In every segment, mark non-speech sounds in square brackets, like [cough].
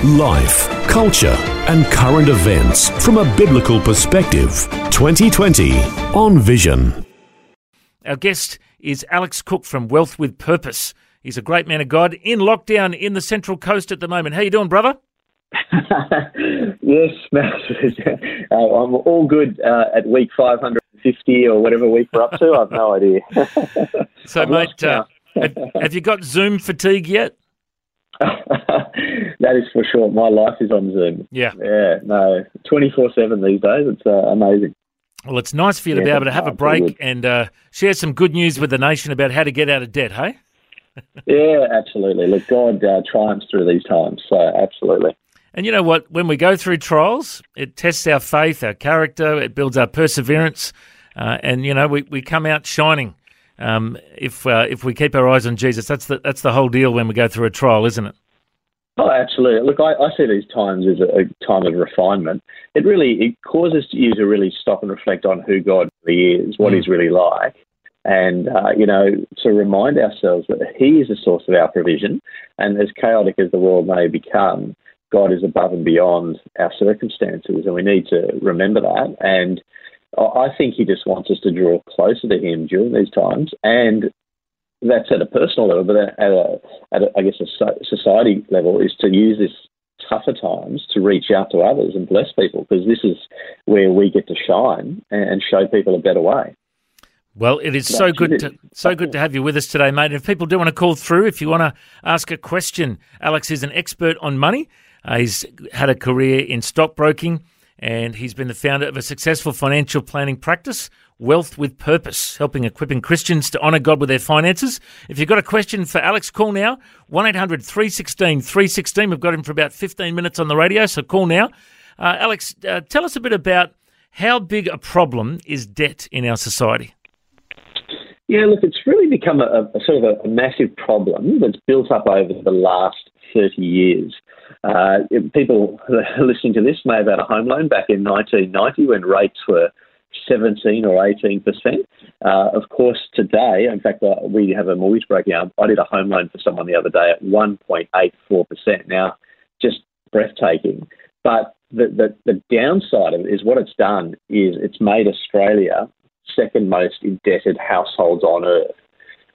Life, culture, and current events from a biblical perspective. 2020 on Vision. Our guest is Alex Cook from Wealth with Purpose. He's a great man of God in lockdown in the Central Coast at the moment. How you doing, brother? [laughs] yes, [laughs] [laughs] uh, I'm all good uh, at week 550 or whatever week we're up to. I've no idea. so, mate, uh, have, have you got Zoom fatigue yet? [laughs] that is for sure. My life is on Zoom. Yeah. Yeah, no, 24 7 these days. It's uh, amazing. Well, it's nice for you to yeah, be able to have a break and uh, share some good news with the nation about how to get out of debt, hey? [laughs] yeah, absolutely. Look, God uh, triumphs through these times, so absolutely. And you know what? When we go through trials, it tests our faith, our character, it builds our perseverance, uh, and you know we, we come out shining um, if uh, if we keep our eyes on Jesus. That's the that's the whole deal when we go through a trial, isn't it? Oh, absolutely. Look, I, I see these times as a, a, time of refinement. It really it causes you to really stop and reflect on who God really is, what mm. He's really like, and uh, you know to remind ourselves that He is the source of our provision. And as chaotic as the world may become, God is above and beyond our circumstances, and we need to remember that. And I think He just wants us to draw closer to Him during these times, and that's at a personal level, but at a, at a I guess a society level is to use this tougher times to reach out to others and bless people because this is where we get to shine and show people a better way. Well, it is so good to so good to have you with us today, mate. If people do want to call through, if you want to ask a question, Alex is an expert on money. Uh, he's had a career in stockbroking, and he's been the founder of a successful financial planning practice Wealth with Purpose, helping equipping Christians to honour God with their finances. If you've got a question for Alex, call now 1 800 316 316. We've got him for about 15 minutes on the radio, so call now. Uh, Alex, uh, tell us a bit about how big a problem is debt in our society? Yeah, look, it's really become a, a sort of a, a, massive problem that's built up over the last 30 years. Uh, people [laughs] listening to this may have had a home loan back in 1990 when rates were 17 or 18 percent. Uh, of course, today, in fact, uh, we have a mortgage breakdown. I did a home loan for someone the other day at 1.84 percent. Now, just breathtaking. But the, the, the downside of it is what it's done is it's made Australia second most indebted households on earth.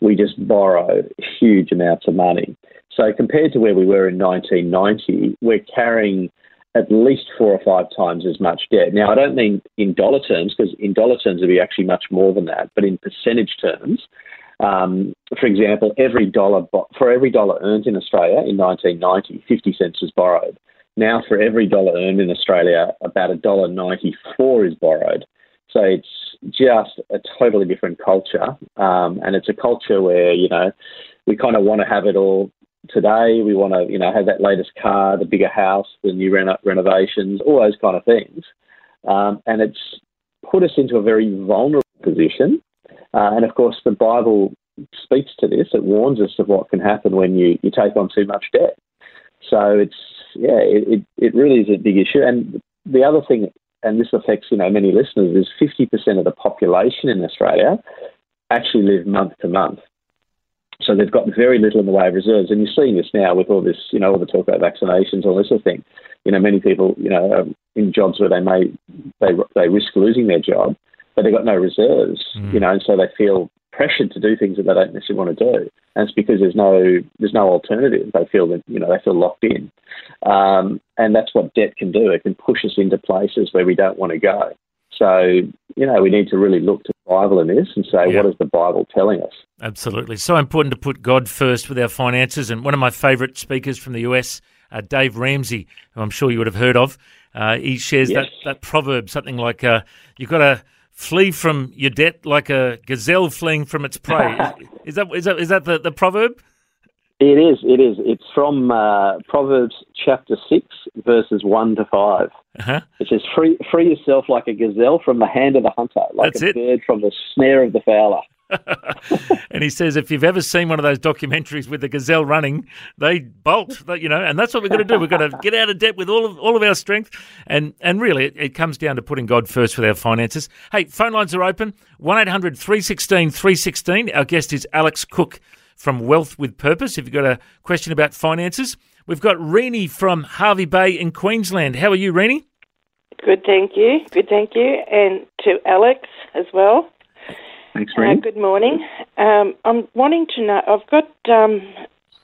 We just borrow huge amounts of money. So compared to where we were in 1990, we're carrying at least four or five times as much debt. Now, I don't mean in dollar terms, because in dollar terms it'd be actually much more than that, but in percentage terms, um, for example, every dollar for every dollar earned in Australia in 1990, 50 cents was borrowed. Now, for every dollar earned in Australia, about a dollar 94 is borrowed. So it's just a totally different culture, um, and it's a culture where you know we kind of want to have it all today. We want to, you know, have that latest car, the bigger house, the new reno- renovations, all those kind of things. Um, and it's put us into a very vulnerable position. Uh, and of course, the Bible speaks to this. It warns us of what can happen when you, you take on too much debt. So it's, yeah, it, it, really is a big issue. And the other thing, and this affects, you know, many listeners, is 50% of the population in Australia actually live month to month. So they've got very little in the way of reserves, and you're seeing this now with all this, you know, all the talk about vaccinations, all this sort of thing. You know, many people, you know, are in jobs where they may they they risk losing their job, but they've got no reserves, mm. you know, and so they feel pressured to do things that they don't necessarily want to do, and it's because there's no there's no alternative. They feel that you know they feel locked in, um, and that's what debt can do. It can push us into places where we don't want to go. So, you know, we need to really look to Bible in this and say, yeah. what is the Bible telling us? Absolutely. So important to put God first with our finances. And one of my favourite speakers from the US, uh, Dave Ramsey, who I'm sure you would have heard of, uh, he shares yes. that, that proverb, something like, uh, you've got to flee from your debt like a gazelle fleeing from its prey. [laughs] is, is, that, is that, is that the, the proverb? It is. It is. It's from uh, Proverbs chapter 6, verses 1 to 5. Uh-huh. It says, free, free yourself like a gazelle from the hand of the hunter, like That's a it. bird from the snare of the fowler. [laughs] [laughs] and he says, if you've ever seen one of those documentaries with the gazelle running, they bolt, you know, and that's what we've got to do. We've got to get out of debt with all of all of our strength, and and really, it, it comes down to putting God first with our finances. Hey, phone lines are open: 1 800 316 316. Our guest is Alex Cook from Wealth with Purpose. If you've got a question about finances, we've got Renee from Hervey Bay in Queensland. How are you, Renee? Good, thank you. Good, thank you, and to Alex as well. Thanks, Uh, good morning. Um, I'm wanting to know. I've got um,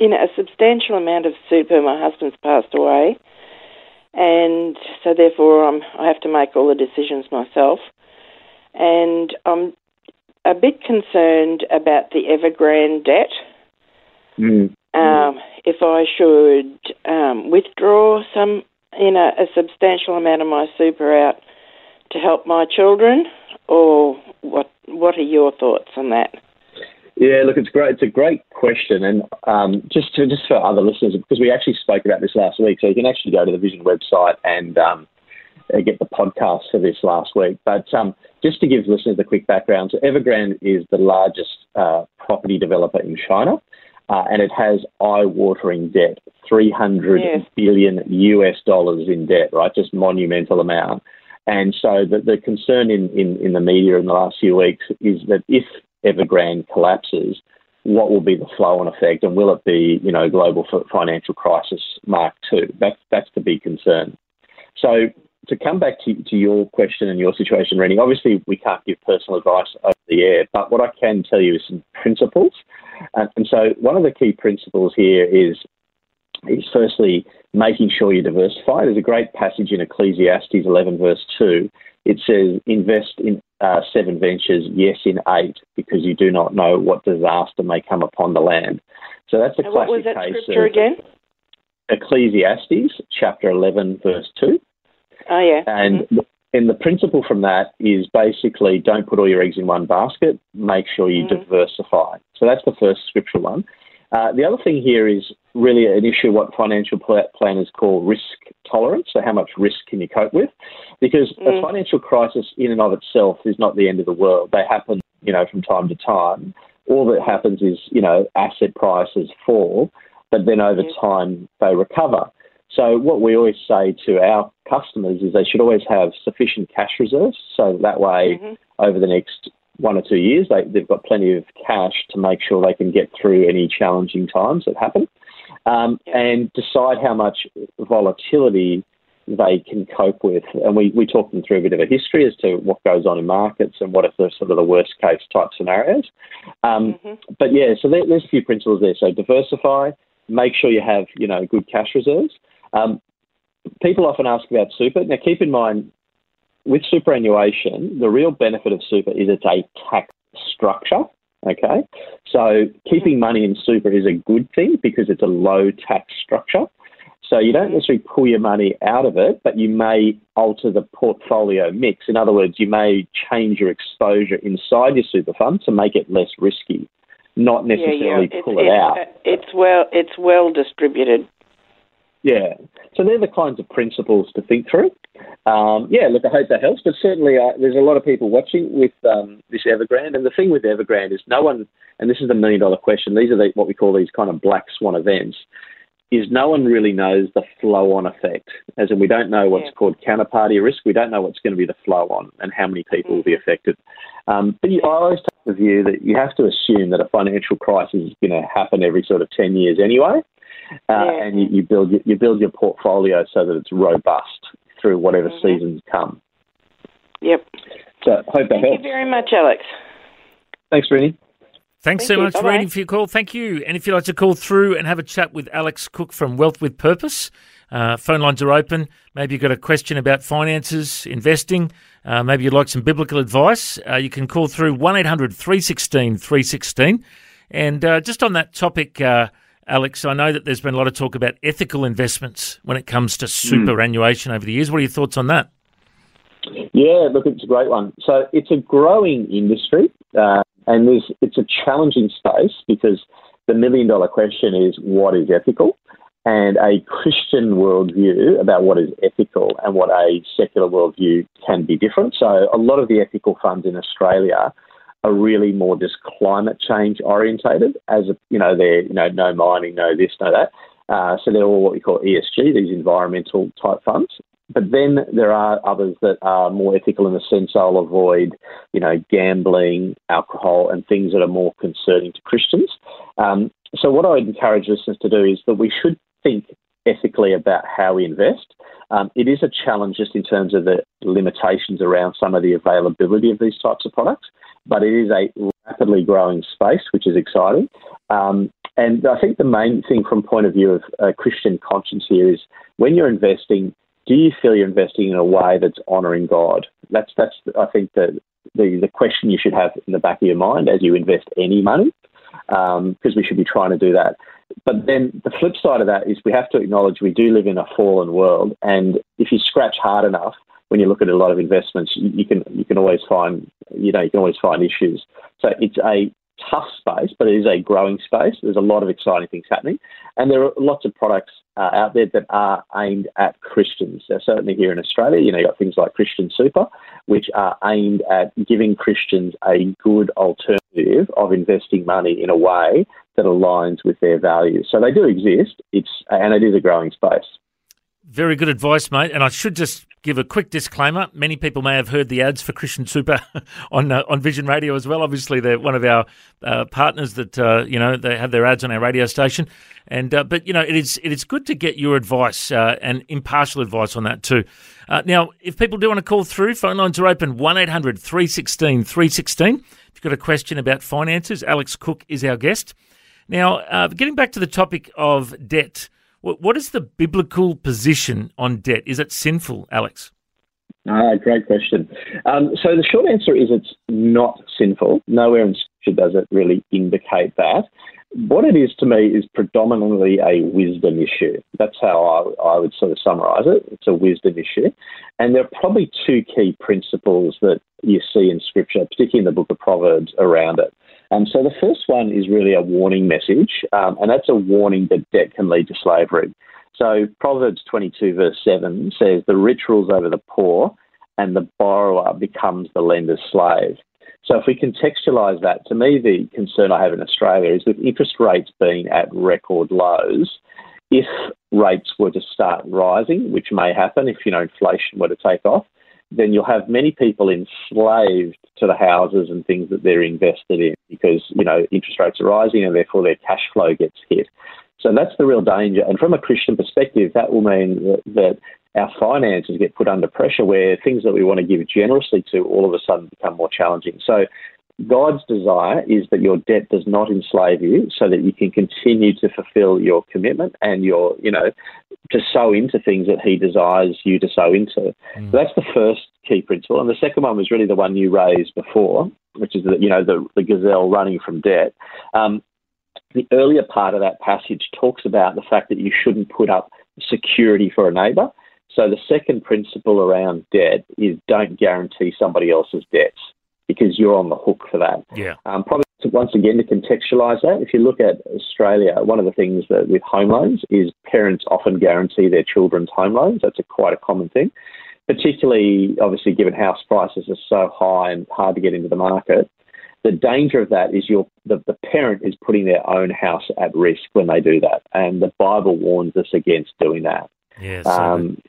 you know a substantial amount of super. My husband's passed away, and so therefore um, I have to make all the decisions myself. And I'm a bit concerned about the Evergrande debt. Mm. Um, if I should um, withdraw some, you know, a substantial amount of my super out to help my children, or what? What are your thoughts on that? Yeah, look, it's great. It's a great question, and um, just to, just for other listeners, because we actually spoke about this last week, so you can actually go to the Vision website and um, get the podcast for this last week. But um, just to give listeners a quick background, so Evergrande is the largest uh, property developer in China. Uh, and it has eye-watering debt, three hundred yes. billion US dollars in debt, right? Just monumental amount. And so the, the concern in, in, in the media in the last few weeks is that if Evergrande collapses, what will be the flow-on effect, and will it be, you know, global financial crisis Mark two? That's that's the big concern. So to come back to, to your question and your situation, Rennie, obviously we can't give personal advice over the air, but what I can tell you is some principles. And, and so one of the key principles here is is firstly making sure you diversify. There's a great passage in Ecclesiastes 11, verse 2. It says, invest in uh, seven ventures, yes, in eight, because you do not know what disaster may come upon the land. So that's a classic what was that case scripture of again? Ecclesiastes chapter 11, verse 2. Oh, yeah. And mm-hmm. and the principle from that is basically don't put all your eggs in one basket. Make sure you Mm-hmm. diversify. So that's the first scriptural one. Uh, the other thing here is really an issue what financial pl- planners call risk tolerance. So how much risk can you cope with? Because Mm. a financial crisis in and of itself is not the end of the world. They happen, you know, from time to time. All that happens is, you know, asset prices fall, but then over Yes. time they recover. So what we always say to our customers is they should always have sufficient cash reserves. So that way, Mhm. over the next one or two years, they, they've got plenty of cash to make sure they can get through any challenging times that happen, um, Yeah. and decide how much volatility they can cope with. And we, we talk them through a bit of a history as to what goes on in markets and what are the sort of the worst case type scenarios. Um, Mhm. But yeah, so there, there's a few principles there. So diversify, make sure you have you know good cash reserves. Um, people often ask about super. Now keep in mind with superannuation, the real benefit of super is it's a tax structure. Okay, so keeping money in super is a good thing because it's a low tax structure. So you don't necessarily pull your money out of it, but you may alter the portfolio mix. In other words, you may change your exposure inside your super fund to make it less risky, not Yeah, yeah. necessarily It's, pull it it's, out. uh, it's well. It's well distributed. Yeah. So they're the kinds of principles to think through. Um, yeah, look, I hope that helps. But certainly, uh, there's a lot of people watching with um, this Evergrande. And the thing with Evergrande is no one, and this is the million dollar question, these are the, what we call these kind of black swan events, is no one really knows the flow on effect. As in, we don't know what's Yeah. called counterparty risk. We don't know what's going to be the flow on and how many people will be affected. Um, but you, I always the view that you have to assume that a financial crisis is going to happen every sort of 10 years anyway uh, Yeah. and you, you build your, you build your portfolio so that it's robust through whatever Mhm. seasons come. Yep. So hope that helps Thank you very much, Alex. Thanks, Rennie. Thanks Thank so you. much, Bye-bye. Rennie, for your call. Thank you. And if you'd like to call through and have a chat with Alex Cook from Wealth with Purpose, uh, phone lines are open. Maybe you've got a question about finances, investing. Uh, maybe you'd like some biblical advice. Uh, you can call through 1 800 316 316. And uh, just on that topic, uh, Alex, I know that there's been a lot of talk about ethical investments when it comes to superannuation over the years. What are your thoughts on that? Yeah, look, it's a great one. So it's a growing industry, uh, and there's, it's a challenging space because the million dollar question is what is ethical? And a Christian worldview about what is ethical and what a secular worldview can be different. So, a lot of the ethical funds in Australia are really more just climate change orientated, as a, you know, they're you know no mining, no this, no that. Uh, so they're all what we call ESG, these environmental type funds. But then there are others that are more ethical in the sense they'll avoid, you know, gambling, alcohol, and things that are more concerning to Christians. Um, so what I would encourage listeners to do is that we should think ethically about how we invest. Um, it is a challenge just in terms of the limitations around some of the availability of these types of products, but it is a rapidly growing space, which is exciting. Um, and I think the main thing from point of view of a Christian conscience here is when you're investing, do you feel you're investing in a way that's honouring God? That's that's I think the, the the question you should have in the back of your mind as you invest any money, because um, we should be trying to do that. But then the flip side of that is we have to acknowledge we do live in a fallen world, and if you scratch hard enough, when you look at a lot of investments, you, can you can always find you know you can always find issues. So it's a tough space, but it is a growing space. There's a lot of exciting things happening, and there are lots of products uh, out there that are aimed at Christians. So certainly here in Australia, you know, you've got things like Christian Super, which are aimed at giving Christians a good alternative of investing money in a way that aligns with their values. So they do exist. It's and it is a growing space. Very good advice, mate. And I should just give a quick disclaimer. Many people may have heard the ads for Christian Super [laughs] on uh, on Vision Radio as well. Obviously, they're one of our uh, partners that uh, you know they have their ads on our radio station. And uh, but you know it is it is good to get your advice uh, and impartial advice on that too. Uh, now, if people do want to call through, phone lines are open one 316 316 If you've got a question about finances, Alex Cook is our guest. Now, getting back to the topic of debt. What is the biblical position on debt? Is it sinful, Alex? Ah, great question. Um, so the short answer is it's not sinful. Nowhere in Scripture does it really indicate that. What it is to me is predominantly a wisdom issue. That's how I, I would sort of summarise it. It's a wisdom issue. And there are probably two key principles that you see in Scripture, particularly in the book of Proverbs, around it. Um, so the first one is really a warning message, um, and that's a warning that debt can lead to slavery. So Proverbs 22 verse 7 says, the rich rules over the poor and the borrower becomes the lender's slave. So if we contextualise that, to me the concern I have in Australia is with interest rates being at record lows, if rates were to start rising, which may happen if you know inflation were to take off, then you'll have many people enslaved to the houses and things that they're invested in because, you know, interest rates are rising and therefore their cash flow gets hit. So that's the real danger. And from a Christian perspective, that will mean that, that our finances get put under pressure where things that we want to give generously to all of a sudden become more challenging. So God's desire is that your debt does not enslave you so that you can continue to fulfill your commitment and your, you know, to sow into things that He desires you to sow into. Mm. So that's the first key principle. And the second one was really the one you raised before, which is that, you know, the, the gazelle running from debt. Um, the earlier part of that passage talks about the fact that you shouldn't put up security for a neighbour. So the second principle around debt is don't guarantee somebody else's debts because you're on the hook for that. Yeah. Um, probably to, once again to contextualise that, if you look at Australia, one of the things that with home loans is parents often guarantee their children's home loans. That's a quite a common thing, particularly obviously given house prices are so high and hard to get into the market. The danger of that is your the, the parent is putting their own house at risk when they do that, and the Bible warns us against doing that. Yes. Um,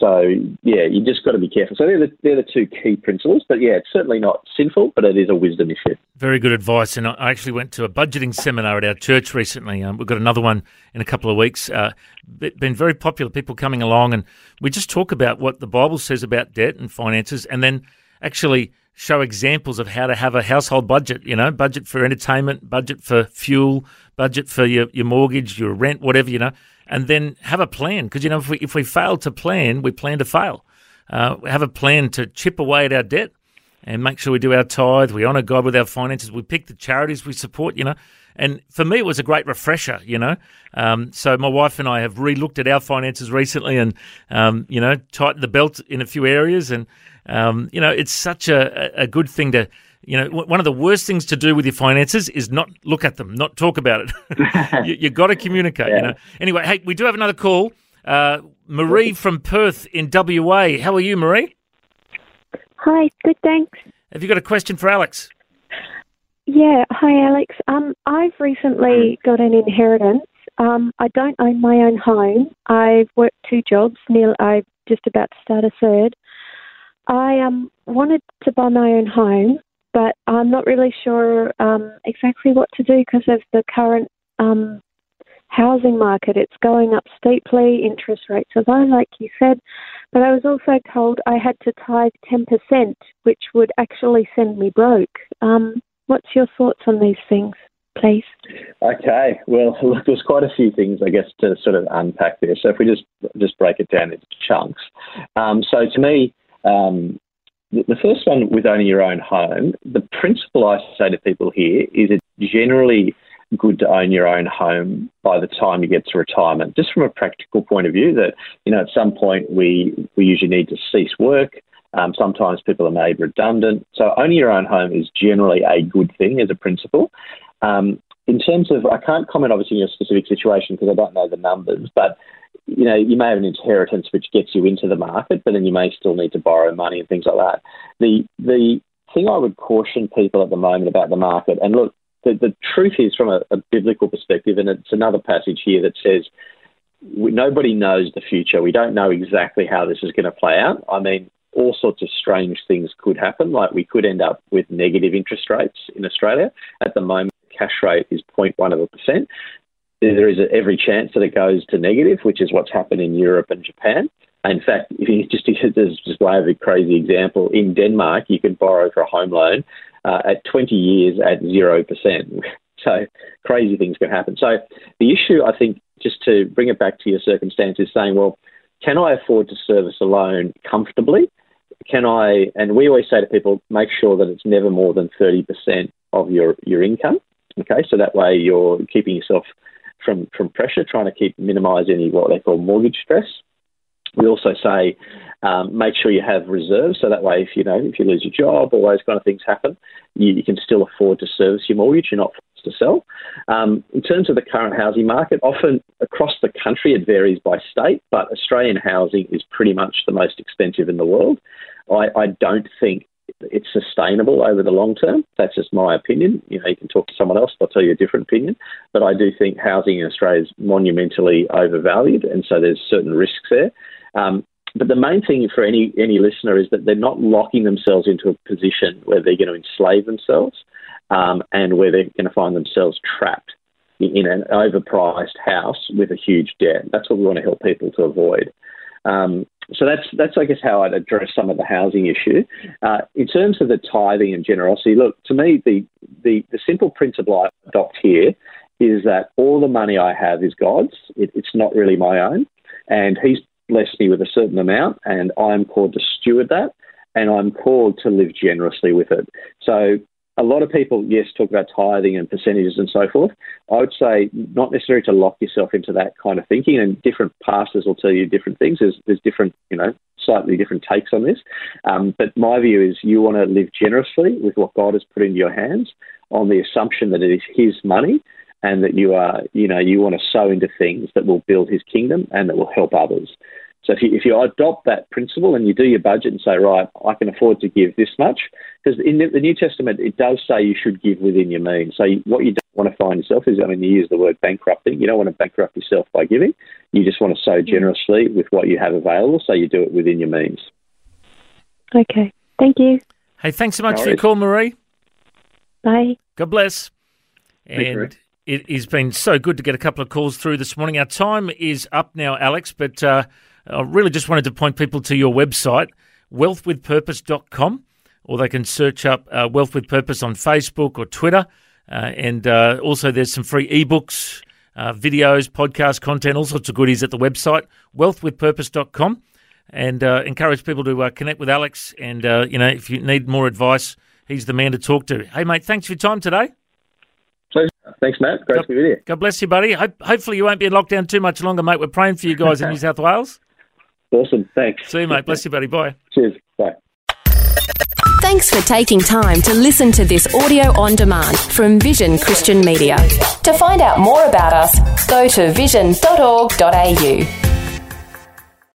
so yeah, you just got to be careful. So they're the, they're the two key principles. But yeah, it's certainly not sinful, but it is a wisdom issue. Very good advice. And I actually went to a budgeting seminar at our church recently. Um, we've got another one in a couple of weeks. Uh, been very popular. People coming along, and we just talk about what the Bible says about debt and finances, and then actually show examples of how to have a household budget. You know, budget for entertainment, budget for fuel, budget for your, your mortgage, your rent, whatever. You know and then have a plan. Because, you know, if we, if we fail to plan, we plan to fail. Uh, have a plan to chip away at our debt and make sure we do our tithe, we honour God with our finances, we pick the charities we support, you know. And for me, it was a great refresher, you know. Um, so my wife and I have re-looked at our finances recently, and um, you know, tightened the belt in a few areas. And um, you know, it's such a, a good thing to You know, one of the worst things to do with your finances is not look at them, not talk about it. [laughs] you, have got to communicate. Yeah. You know. Anyway, hey, we do have another call. Uh, Marie from Perth in WA. How are you, Marie? Hi, good, thanks. Have you got a question for Alex? Yeah, hi, Alex. Um, I've recently got an inheritance. Um, I don't own my own home. I've worked two jobs. Neil, I'm just about to start a third. I um, wanted to buy my own home, but I'm not really sure um, exactly what to do because of the current um, housing market. It's going up steeply, interest rates are low, like you said. But I was also told I had to tithe 10%, which would actually send me broke. Um, what's your thoughts on these things, please? Okay, well, [laughs] look, there's quite a few things, I guess, to sort of unpack there. So if we just just break it down into chunks. Um, so to me, um, the first one with owning your own home, the principle I say to people here is it's generally good to own your own home by the time you get to retirement. Just from a practical point of view, that you know at some point we we usually need to cease work. Um, sometimes people are made redundant. So owning your own home is generally a good thing as a principle. Um, in terms of, I can't comment obviously in your specific situation because I don't know the numbers, but you know, you may have an inheritance which gets you into the market, but then you may still need to borrow money and things like that. The the thing I would caution people at the moment about the market, and look, the, the truth is from a, a biblical perspective, and it's another passage here that says nobody knows the future. We don't know exactly how this is going to play out. I mean, all sorts of strange things could happen. Like we could end up with negative interest rates in Australia. At the moment, the cash rate is 0.1 of a percent there is every chance that it goes to negative, which is what's happened in Europe and Japan. In fact, if you [laughs] just there's just way of a crazy example, in Denmark you can borrow for a home loan uh, at 20 years at zero percent. [laughs] So crazy things can happen. So the issue, I think, just to bring it back to your circumstances, saying, well, can I afford to service a loan comfortably? Can I? And we always say to people, make sure that it's never more than 30% of your your income. Okay, so that way you're keeping yourself from, from pressure, trying to keep minimise any what they call mortgage stress. We also say um, make sure you have reserves, so that way, if you know if you lose your job or those kind of things happen, you, you can still afford to service your mortgage. You're not forced to sell. Um, in terms of the current housing market, often across the country it varies by state, but Australian housing is pretty much the most expensive in the world. I, I don't think it's sustainable over the long term. That's just my opinion. You know, you can talk to someone else; they'll tell you a different opinion. But I do think housing in Australia is monumentally overvalued, and so there's certain risks there. Um, but the main thing for any any listener is that they're not locking themselves into a position where they're going to enslave themselves um, and where they're going to find themselves trapped in an overpriced house with a huge debt. That's what we want to help people to avoid. Um, so that's that's I guess how I'd address some of the housing issue. Uh, in terms of the tithing and generosity, look to me the, the the simple principle I adopt here is that all the money I have is God's. It, it's not really my own, and He's blessed me with a certain amount, and I'm called to steward that, and I'm called to live generously with it. So a lot of people, yes, talk about tithing and percentages and so forth. I would say not necessarily to lock yourself into that kind of thinking, and different pastors will tell you different things. There's, there's different, you know, slightly different takes on this. Um, but my view is you want to live generously with what God has put into your hands on the assumption that it is His money and that you are, you know, you want to sow into things that will build His kingdom and that will help others. So if you, if you adopt that principle and you do your budget and say, right, I can afford to give this much, because in the New Testament it does say you should give within your means. So what you don't want to find yourself is, I mean, you use the word bankrupting. You don't want to bankrupt yourself by giving. You just want to sow mm. generously with what you have available, so you do it within your means. Okay, thank you. Hey, thanks so much no for your call, Marie. Bye. God bless. And it has been so good to get a couple of calls through this morning. Our time is up now, Alex, but. Uh, I really just wanted to point people to your website, wealthwithpurpose.com, or they can search up uh, Wealth with Purpose on Facebook or Twitter. Uh, and uh, also, there's some free ebooks, uh, videos, podcast content, all sorts of goodies at the website, wealthwithpurpose.com. And uh, encourage people to uh, connect with Alex. And, you know, if you need more advice, he's the man to talk to. Hey, mate, thanks for your time today. Thanks, Matt. Great God, to be with you. God bless you, buddy. Hope, hopefully, you won't be in lockdown too much longer, mate. We're praying for you guys in [laughs] New South Wales. Awesome. Thanks. See you, mate. Bless you, buddy. Bye. Cheers. Bye. Thanks for taking time to listen to this audio on demand from Vision Christian Media. To find out more about us, go to vision.org.au.